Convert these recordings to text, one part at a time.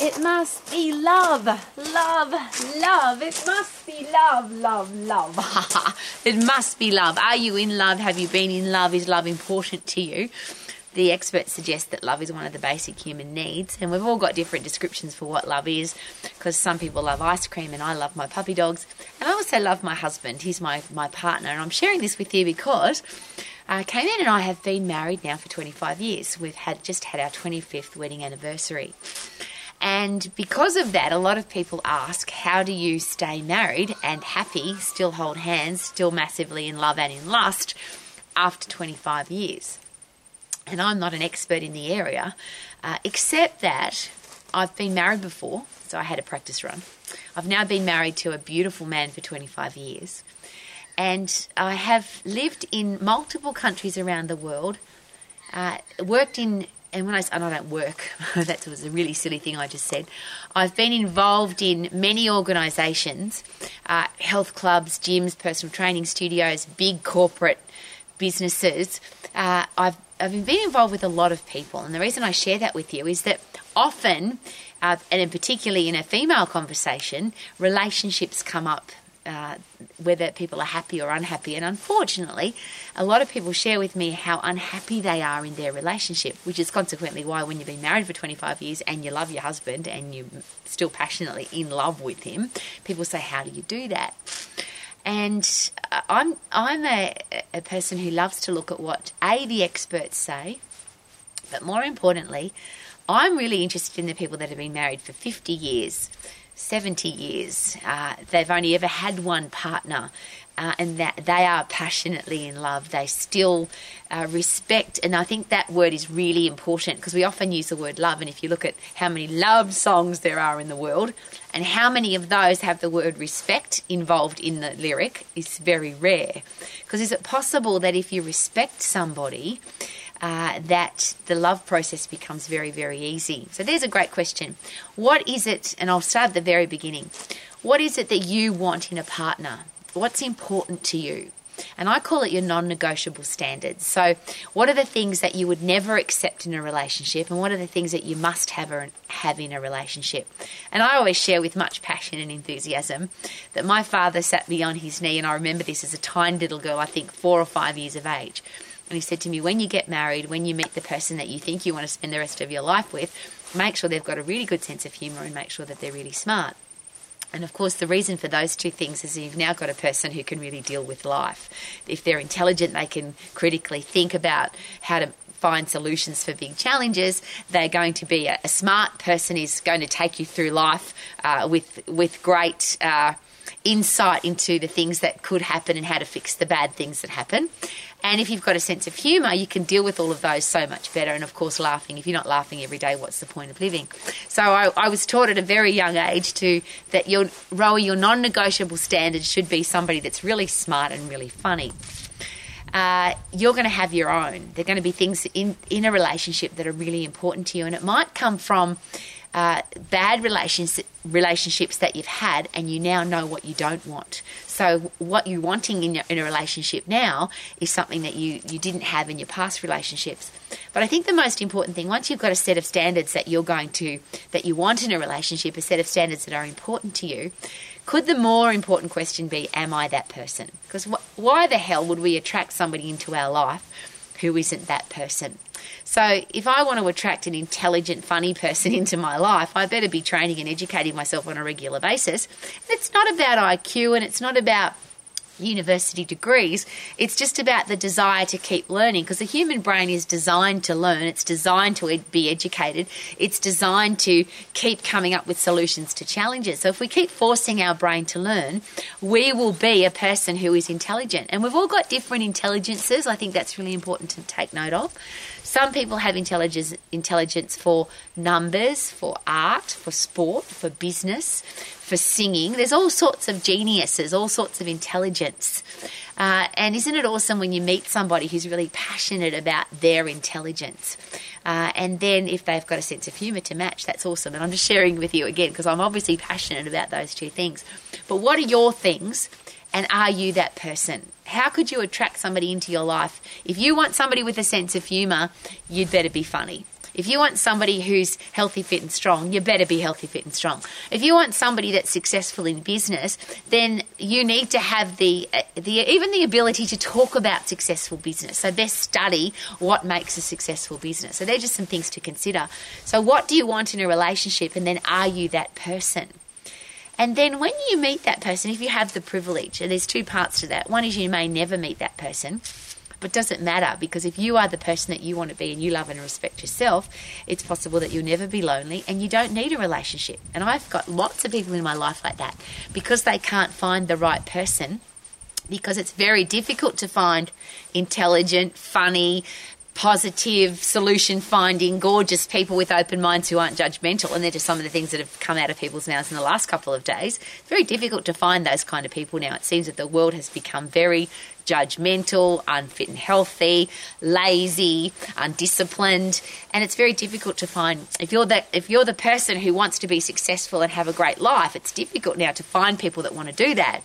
It must be love, love, love. It must be love, love, love. it must be love. Are you in love? Have you been in love? Is love important to you? The experts suggest that love is one of the basic human needs, and we've all got different descriptions for what love is because some people love ice cream, and I love my puppy dogs, and I also love my husband. He's my, my partner, and I'm sharing this with you because uh, K-Man and I have been married now for 25 years. We've had just had our 25th wedding anniversary. And because of that, a lot of people ask, how do you stay married and happy, still hold hands, still massively in love and in lust after 25 years? And I'm not an expert in the area, uh, except that I've been married before, so I had a practice run. I've now been married to a beautiful man for 25 years. And I have lived in multiple countries around the world, uh, worked in and when I, and I don't work, that was a really silly thing I just said. I've been involved in many organisations, uh, health clubs, gyms, personal training studios, big corporate businesses. Uh, I've I've been involved with a lot of people, and the reason I share that with you is that often, uh, and particularly in a female conversation, relationships come up uh, whether people are happy or unhappy. And unfortunately, a lot of people share with me how unhappy they are in their relationship, which is consequently why when you've been married for 25 years and you love your husband and you're still passionately in love with him, people say, How do you do that? And uh, I'm I'm a, a person who loves to look at what a the experts say, but more importantly, I'm really interested in the people that have been married for 50 years, 70 years. Uh, they've only ever had one partner. Uh, and that they are passionately in love. They still uh, respect, and I think that word is really important because we often use the word love. And if you look at how many love songs there are in the world, and how many of those have the word respect involved in the lyric, it's very rare. Because is it possible that if you respect somebody, uh, that the love process becomes very, very easy. So there's a great question. What is it, and I'll start at the very beginning, what is it that you want in a partner? What's important to you? And I call it your non negotiable standards. So, what are the things that you would never accept in a relationship, and what are the things that you must have, or have in a relationship? And I always share with much passion and enthusiasm that my father sat me on his knee, and I remember this as a tiny little girl, I think four or five years of age. And he said to me, when you get married, when you meet the person that you think you want to spend the rest of your life with, make sure they've got a really good sense of humour and make sure that they're really smart. And of course, the reason for those two things is you've now got a person who can really deal with life. If they're intelligent, they can critically think about how to find solutions for big challenges. They're going to be a, a smart person is going to take you through life uh, with with great. Uh, insight into the things that could happen and how to fix the bad things that happen. And if you've got a sense of humour, you can deal with all of those so much better. And of course, laughing. If you're not laughing every day, what's the point of living? So I, I was taught at a very young age to that your Rowie, your non-negotiable standard should be somebody that's really smart and really funny. Uh, you're going to have your own. There are going to be things in in a relationship that are really important to you, and it might come from uh, bad relations, relationships that you've had, and you now know what you don't want. So, what you're wanting in, your, in a relationship now is something that you, you didn't have in your past relationships. But I think the most important thing, once you've got a set of standards that you're going to, that you want in a relationship, a set of standards that are important to you, could the more important question be, am I that person? Because wh- why the hell would we attract somebody into our life who isn't that person? So if I want to attract an intelligent, funny person into my life, I better be training and educating myself on a regular basis. And it's not about IQ and it's not about university degrees. It's just about the desire to keep learning because the human brain is designed to learn, it's designed to be educated, it's designed to keep coming up with solutions to challenges. So if we keep forcing our brain to learn, we will be a person who is intelligent. And we've all got different intelligences. I think that's really important to take note of. Some people have intelligence, intelligence for numbers, for art, for sport, for business, for singing. There's all sorts of geniuses, all sorts of intelligence. Uh, and isn't it awesome when you meet somebody who's really passionate about their intelligence? Uh, and then if they've got a sense of humour to match, that's awesome. And I'm just sharing with you again because I'm obviously passionate about those two things. But what are your things? And are you that person? How could you attract somebody into your life? If you want somebody with a sense of humour, you'd better be funny. If you want somebody who's healthy, fit, and strong, you better be healthy, fit, and strong. If you want somebody that's successful in business, then you need to have the, uh, the even the ability to talk about successful business. So best study what makes a successful business. So they're just some things to consider. So what do you want in a relationship, and then are you that person? And then when you meet that person, if you have the privilege, and there's two parts to that. One is you may never meet that person, but doesn't matter because if you are the person that you want to be and you love and respect yourself, it's possible that you'll never be lonely and you don't need a relationship. And I've got lots of people in my life like that because they can't find the right person because it's very difficult to find intelligent, funny, positive, solution finding, gorgeous people with open minds who aren't judgmental. And they're just some of the things that have come out of people's mouths in the last couple of days. It's very difficult to find those kind of people now. It seems that the world has become very judgmental, unfit and healthy, lazy, undisciplined, and it's very difficult to find if you're the if you're the person who wants to be successful and have a great life, it's difficult now to find people that want to do that.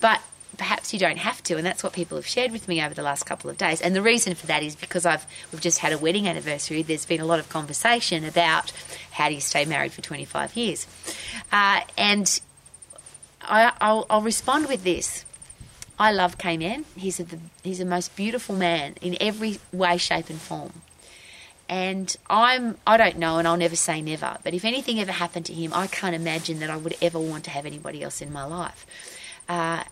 But perhaps you don't have to, and that's what people have shared with me over the last couple of days. And the reason for that is because I've we've just had a wedding anniversary. There's been a lot of conversation about how do you stay married for 25 years, uh, and I, will I'll respond with this. I love K-Man. He's a, the, he's the most beautiful man in every way, shape, and form. And I'm I don't know, and I'll never say never. But if anything ever happened to him, I can't imagine that I would ever want to have anybody else in my life. Uh,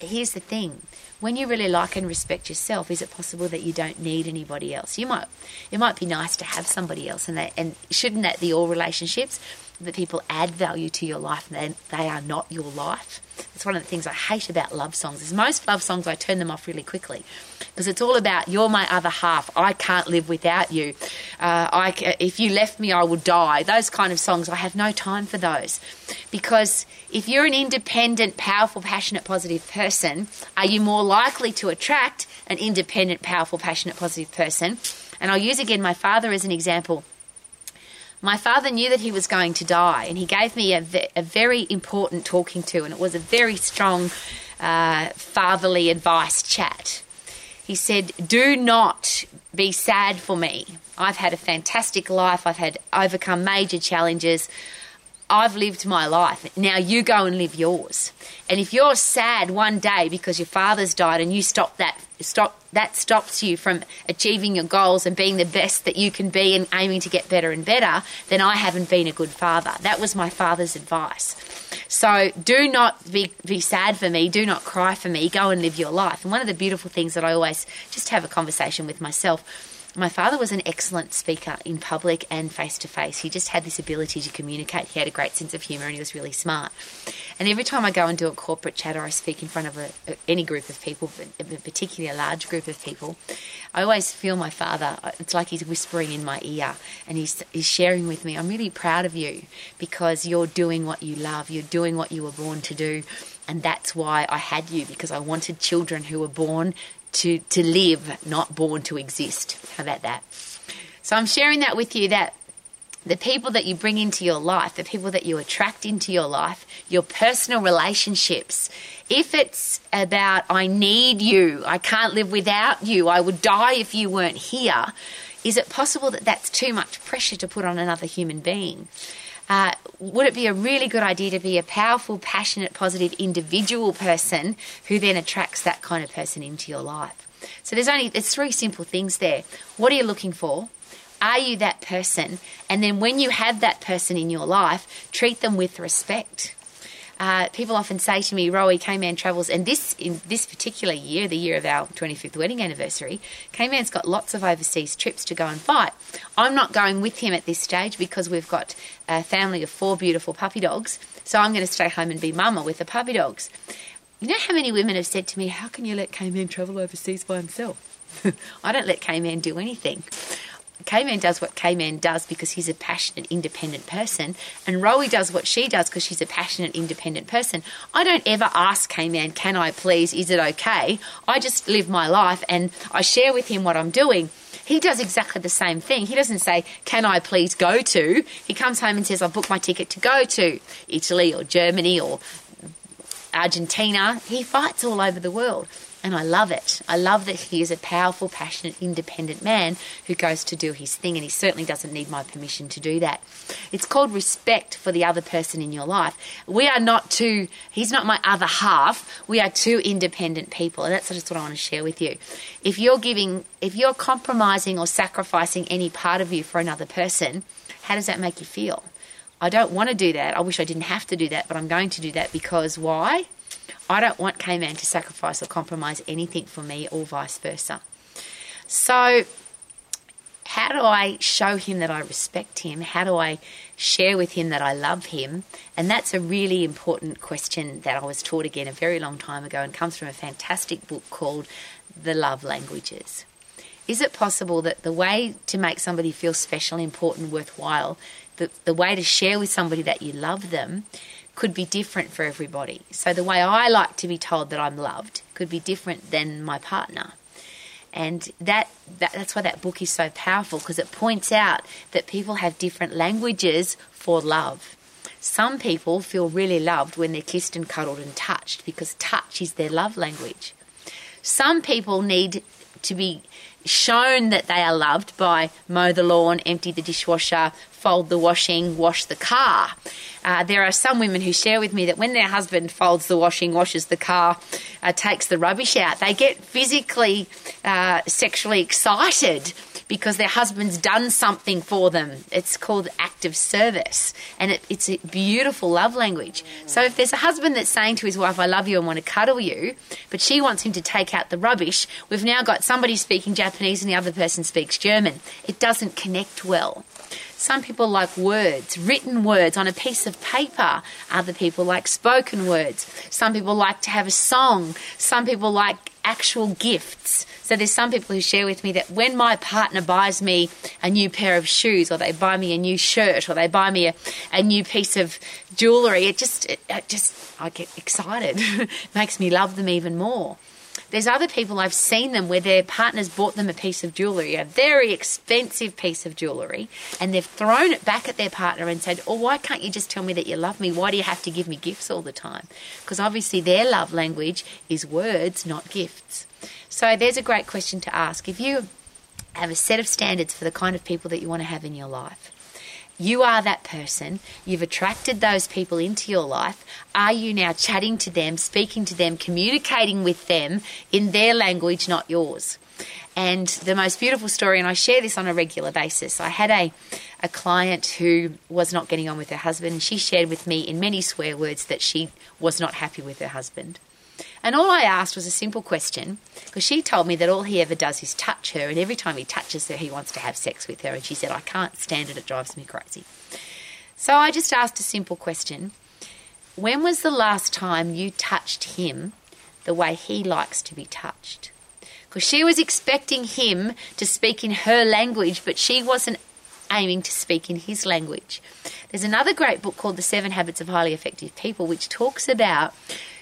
here's the thing. When you really like and respect yourself is it possible that you don't need anybody else? You might it might be nice to have somebody else and that and shouldn't that be all relationships that people add value to your life and they are not your life it's one of the things I hate about love songs. Is most love songs I turn them off really quickly because it's all about you're my other half. I can't live without you. Uh, I, if you left me, I would die. Those kind of songs, I have no time for those because if you're an independent, powerful, passionate, positive person, are you more likely to attract an independent, powerful, passionate, positive person? And I'll use again my father as an example. My father knew that he was going to die, and he gave me a, a very important talking to, and it was a very strong uh, fatherly advice chat. He said, Do not be sad for me. I've had a fantastic life, I've had overcome major challenges. I've lived my life. Now you go and live yours. And if you're sad one day because your father's died and you stop that stop that stops you from achieving your goals and being the best that you can be and aiming to get better and better, then I haven't been a good father. That was my father's advice. So do not be, be sad for me, do not cry for me, go and live your life. And one of the beautiful things that I always just have a conversation with myself my father was an excellent speaker in public and face to face. He just had this ability to communicate. He had a great sense of humour and he was really smart. And every time I go and do a corporate chat or I speak in front of a, any group of people, particularly a large group of people, I always feel my father. It's like he's whispering in my ear and he's, he's sharing with me, I'm really proud of you because you're doing what you love, you're doing what you were born to do. And that's why I had you because I wanted children who were born to, to live, not born to exist. How about that? So I'm sharing that with you that the people that you bring into your life, the people that you attract into your life, your personal relationships, if it's about, I need you, I can't live without you, I would die if you weren't here, is it possible that that's too much pressure to put on another human being? Uh, would it be a really good idea to be a powerful, passionate, positive individual person who then attracts that kind of person into your life? So there's only there's three simple things there. What are you looking for? Are you that person? And then when you have that person in your life, treat them with respect. Uh, people often say to me, Rowie, K-Man travels, and this in this particular year, the year of our 25th wedding anniversary, K-Man's got lots of overseas trips to go and fight. I'm not going with him at this stage because we've got a family of four beautiful puppy dogs, so I'm going to stay home and be mama with the puppy dogs. You know how many women have said to me, How can you let K-Man travel overseas by himself? I don't let K-Man do anything. K-Man does what K-Man does because he's a passionate, independent person, and Rowie does what she does because she's a passionate, independent person. I don't ever ask K-Man, "Can I please? Is it okay?" I just live my life and I share with him what I'm doing. He does exactly the same thing. He doesn't say, "Can I please go to?" He comes home and says, "I've booked my ticket to go to Italy or Germany or Argentina." He fights all over the world. And I love it. I love that he is a powerful, passionate, independent man who goes to do his thing, and he certainly doesn't need my permission to do that. It's called respect for the other person in your life. We are not two, he's not my other half. We are two independent people, and that's just what I want to share with you. If you're giving, if you're compromising or sacrificing any part of you for another person, how does that make you feel? I don't want to do that. I wish I didn't have to do that, but I'm going to do that because why? I don't want K-Man to sacrifice or compromise anything for me or vice versa. So, how do I show him that I respect him? How do I share with him that I love him? And that's a really important question that I was taught again a very long time ago and comes from a fantastic book called The Love Languages. Is it possible that the way to make somebody feel special, important, worthwhile, the, the way to share with somebody that you love them could be different for everybody. So the way I like to be told that I'm loved could be different than my partner. And that, that that's why that book is so powerful because it points out that people have different languages for love. Some people feel really loved when they're kissed and cuddled and touched because touch is their love language. Some people need to be shown that they are loved by mow the lawn, empty the dishwasher, fold the washing, wash the car. Uh, there are some women who share with me that when their husband folds the washing, washes the car, uh, takes the rubbish out, they get physically, uh, sexually excited because their husband's done something for them. It's called active service, and it, it's a beautiful love language. So if there's a husband that's saying to his wife, I love you and want to cuddle you, but she wants him to take out the rubbish, we've now got somebody speaking Japanese and the other person speaks German. It doesn't connect well. Some people like words, written words on a piece of paper. Other people like spoken words. Some people like to have a song. Some people like actual gifts. So there's some people who share with me that when my partner buys me a new pair of shoes or they buy me a new shirt or they buy me a, a new piece of jewelry, it just, it, it just, I get excited. makes me love them even more. There's other people I've seen them where their partners bought them a piece of jewellery, a very expensive piece of jewellery, and they've thrown it back at their partner and said, Oh, why can't you just tell me that you love me? Why do you have to give me gifts all the time? Because obviously their love language is words, not gifts. So there's a great question to ask. If you have a set of standards for the kind of people that you want to have in your life, you are that person. You've attracted those people into your life. Are you now chatting to them, speaking to them, communicating with them in their language, not yours? And the most beautiful story, and I share this on a regular basis. I had a, a client who was not getting on with her husband, and she shared with me in many swear words that she was not happy with her husband. And all I asked was a simple question because she told me that all he ever does is touch her, and every time he touches her, he wants to have sex with her. And she said, I can't stand it, it drives me crazy. So I just asked a simple question When was the last time you touched him the way he likes to be touched? Because she was expecting him to speak in her language, but she wasn't aiming to speak in his language. There's another great book called The Seven Habits of Highly Effective People, which talks about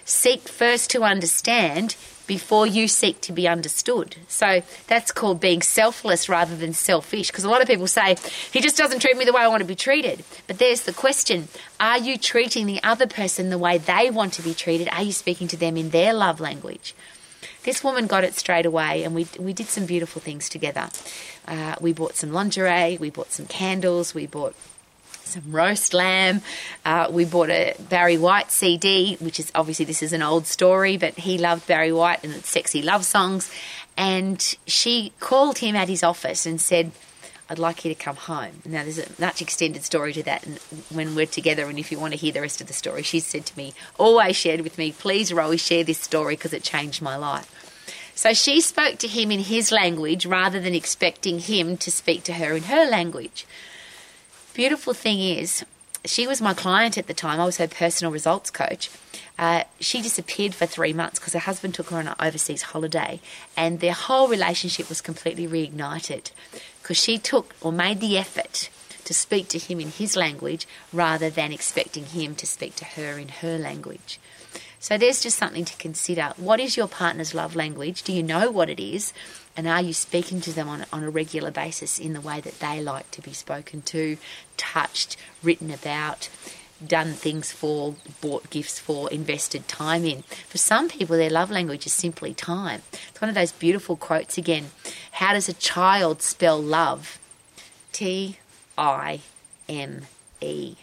seek first to understand before you seek to be understood. So that's called being selfless rather than selfish. Because a lot of people say, he just doesn't treat me the way I want to be treated. But there's the question are you treating the other person the way they want to be treated? Are you speaking to them in their love language? This woman got it straight away, and we, we did some beautiful things together. Uh, we bought some lingerie, we bought some candles, we bought some roast lamb. Uh, we bought a Barry White CD, which is obviously this is an old story, but he loved Barry White and its sexy love songs. And she called him at his office and said, I'd like you to come home. Now, there's a much extended story to that and when we're together, and if you want to hear the rest of the story, she said to me, always shared with me, please, Rowie, share this story because it changed my life. So she spoke to him in his language rather than expecting him to speak to her in her language beautiful thing is, she was my client at the time. I was her personal results coach. Uh, she disappeared for three months because her husband took her on an overseas holiday, and their whole relationship was completely reignited because she took or made the effort to speak to him in his language rather than expecting him to speak to her in her language. So there's just something to consider. What is your partner's love language? Do you know what it is? And are you speaking to them on, on a regular basis in the way that they like to be spoken to, touched, written about? done things for, bought gifts for, invested time in. For some people, their love language is simply time. It's one of those beautiful quotes again. How does a child spell love? T I M E.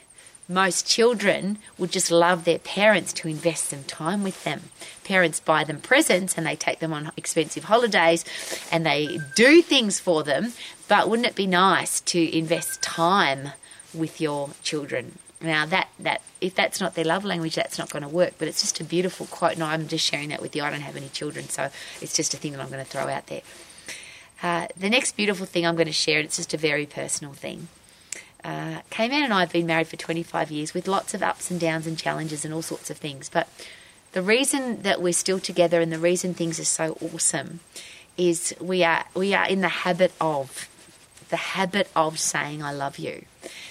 Most children would just love their parents to invest some time with them. Parents buy them presents and they take them on expensive holidays and they do things for them, but wouldn't it be nice to invest time with your children? Now that that if that's not their love language, that's not going to work. But it's just a beautiful quote, and I'm just sharing that with you. I don't have any children, so it's just a thing that I'm going to throw out there. Uh, the next beautiful thing I'm going to share, and it's just a very personal thing. Uh, K-Man and I have been married for 25 years with lots of ups and downs and challenges and all sorts of things. But the reason that we're still together and the reason things are so awesome is we are we are in the habit of the habit of saying I love you.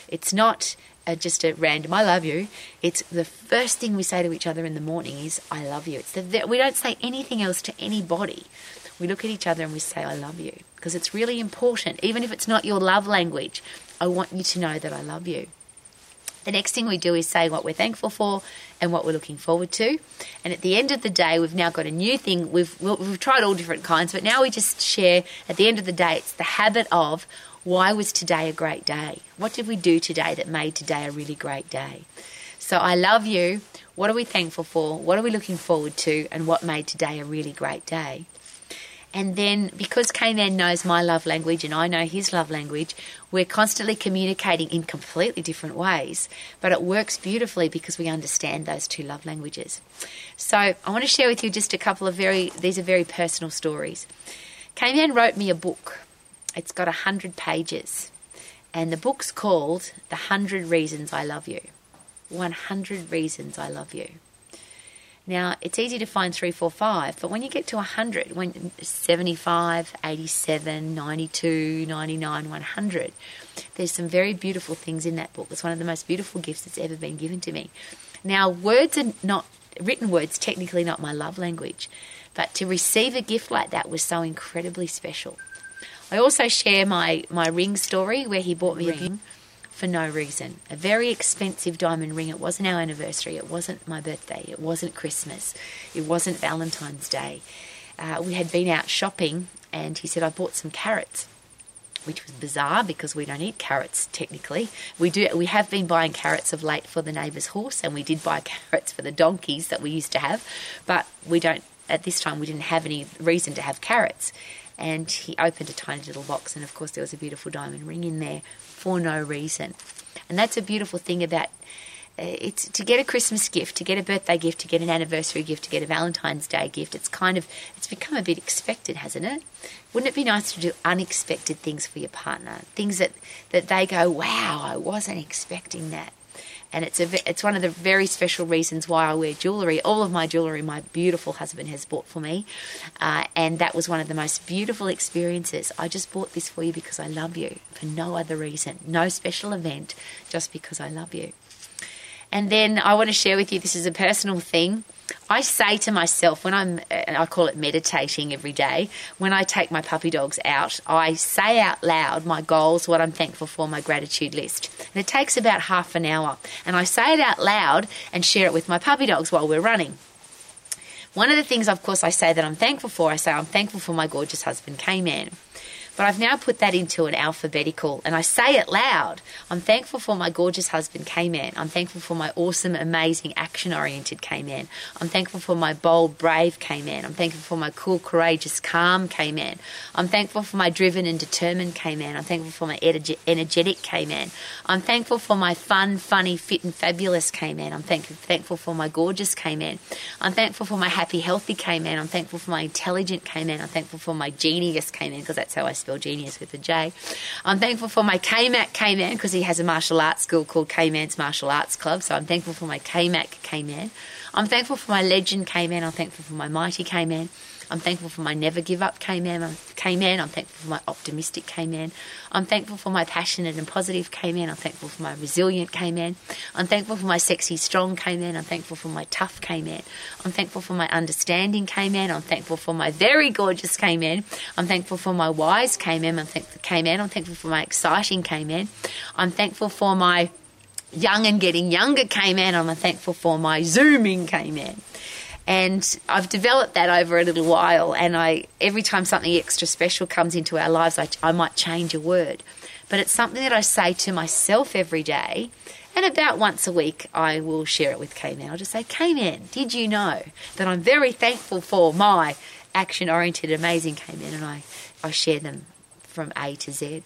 It's not uh, just a random "I love you." It's the first thing we say to each other in the morning is "I love you." It's the we don't say anything else to anybody. We look at each other and we say "I love you" because it's really important. Even if it's not your love language, I want you to know that I love you. The next thing we do is say what we're thankful for and what we're looking forward to. And at the end of the day, we've now got a new thing. We've we've tried all different kinds, but now we just share. At the end of the day, it's the habit of why was today a great day? What did we do today that made today a really great day? So I love you. What are we thankful for? What are we looking forward to? And what made today a really great day? And then because K-Man knows my love language and I know his love language, we're constantly communicating in completely different ways. But it works beautifully because we understand those two love languages. So I want to share with you just a couple of very, these are very personal stories. K-Man wrote me a book it's got a hundred pages, and the book's called "The Hundred Reasons I Love You." One hundred reasons I love you. Now, it's easy to find 345, but when you get to 100, when 75, 87, 92, 99, 100, there's some very beautiful things in that book. It's one of the most beautiful gifts that's ever been given to me. Now, words are not, written words, technically not my love language, but to receive a gift like that was so incredibly special. I also share my, my ring story where he bought me ring. a ring for no reason. A very expensive diamond ring. It wasn't our anniversary. It wasn't my birthday. It wasn't Christmas. It wasn't Valentine's Day. Uh, we had been out shopping and he said, I bought some carrots. Which was bizarre because we don't eat carrots technically. We do. We have been buying carrots of late for the neighbour's horse, and we did buy carrots for the donkeys that we used to have, but we don't. At this time, we didn't have any reason to have carrots and he opened a tiny little box, and of course, there was a beautiful diamond ring in there for no reason. And that's a beautiful thing about uh, it's to get a Christmas gift, to get a birthday gift, to get an anniversary gift, to get a Valentine's Day gift. It's kind of it's become a bit expected, hasn't it? Wouldn't it be nice to do unexpected things for your partner? Things that that they go, "Wow, I wasn't expecting that." And it's a it's one of the very special reasons why I wear jewellery. All of my jewellery, my beautiful husband has bought for me, uh, and that was one of the most beautiful experiences. I just bought this for you because I love you, for no other reason, no special event, just because I love you. And then I want to share with you. This is a personal thing. I say to myself when I'm, I call it meditating every day, when I take my puppy dogs out, I say out loud my goals, what I'm thankful for, my gratitude list. And it takes about half an hour. And I say it out loud and share it with my puppy dogs while we're running. One of the things, of course, I say that I'm thankful for, I say I'm thankful for my gorgeous husband, K-Man. But I've now put that into an alphabetical and I say it loud. I'm thankful for my gorgeous husband, K Man. I'm thankful for my awesome, amazing, action oriented K Man. I'm thankful for my bold, brave K Man. I'm thankful for my cool, courageous, calm K Man. I'm thankful for my driven and determined K Man. I'm thankful for my energetic K Man. I'm thankful for my fun, funny, fit, and fabulous K Man. I'm thankful, thankful for my gorgeous K Man. I'm thankful for my happy, healthy K Man. I'm thankful for my intelligent K Man. I'm thankful for my genius K Man because that's how I spell genius with a J. I'm thankful for my KMAC K-Man because he has a martial arts school called K-Man's Martial Arts Club. So I'm thankful for my KMAC K-Man. I'm thankful for my legend K-Man. I'm thankful for my mighty K-Man. I'm thankful for my never give up K-Man. K-Man. I'm thankful for my optimistic K-Man. I'm thankful for my passionate and positive K-Man. I'm thankful for my resilient K-Man. I'm thankful for my sexy, strong K-Man. I'm thankful for my tough K-Man. I'm thankful for my understanding K-Man. I'm thankful for my very gorgeous K-Man. I'm thankful for my wise K-Man. I'm thankful K-Man. I'm thankful for my exciting K-Man. I'm thankful for my young and getting younger K-Man. I'm thankful for my zooming K-Man. And I've developed that over a little while. And I every time something extra special comes into our lives, I, I might change a word. But it's something that I say to myself every day. And about once a week, I will share it with K-Man. I'll just say, K-Man, did you know that I'm very thankful for my action-oriented, amazing K-Man? And I, I share them from A to Z.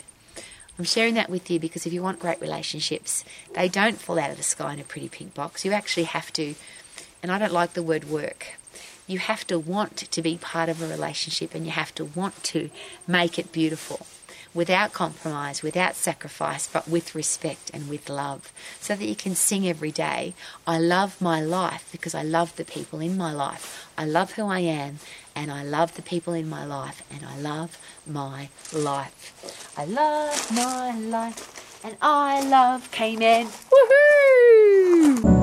I'm sharing that with you because if you want great relationships, they don't fall out of the sky in a pretty pink box. You actually have to, and I don't like the word work, you have to want to be part of a relationship and you have to want to make it beautiful without compromise, without sacrifice, but with respect and with love, so that you can sing every day, I love my life because I love the people in my life. I love who I am and I love the people in my life and I love my life. I love my life and I love K-Man. Woohoo!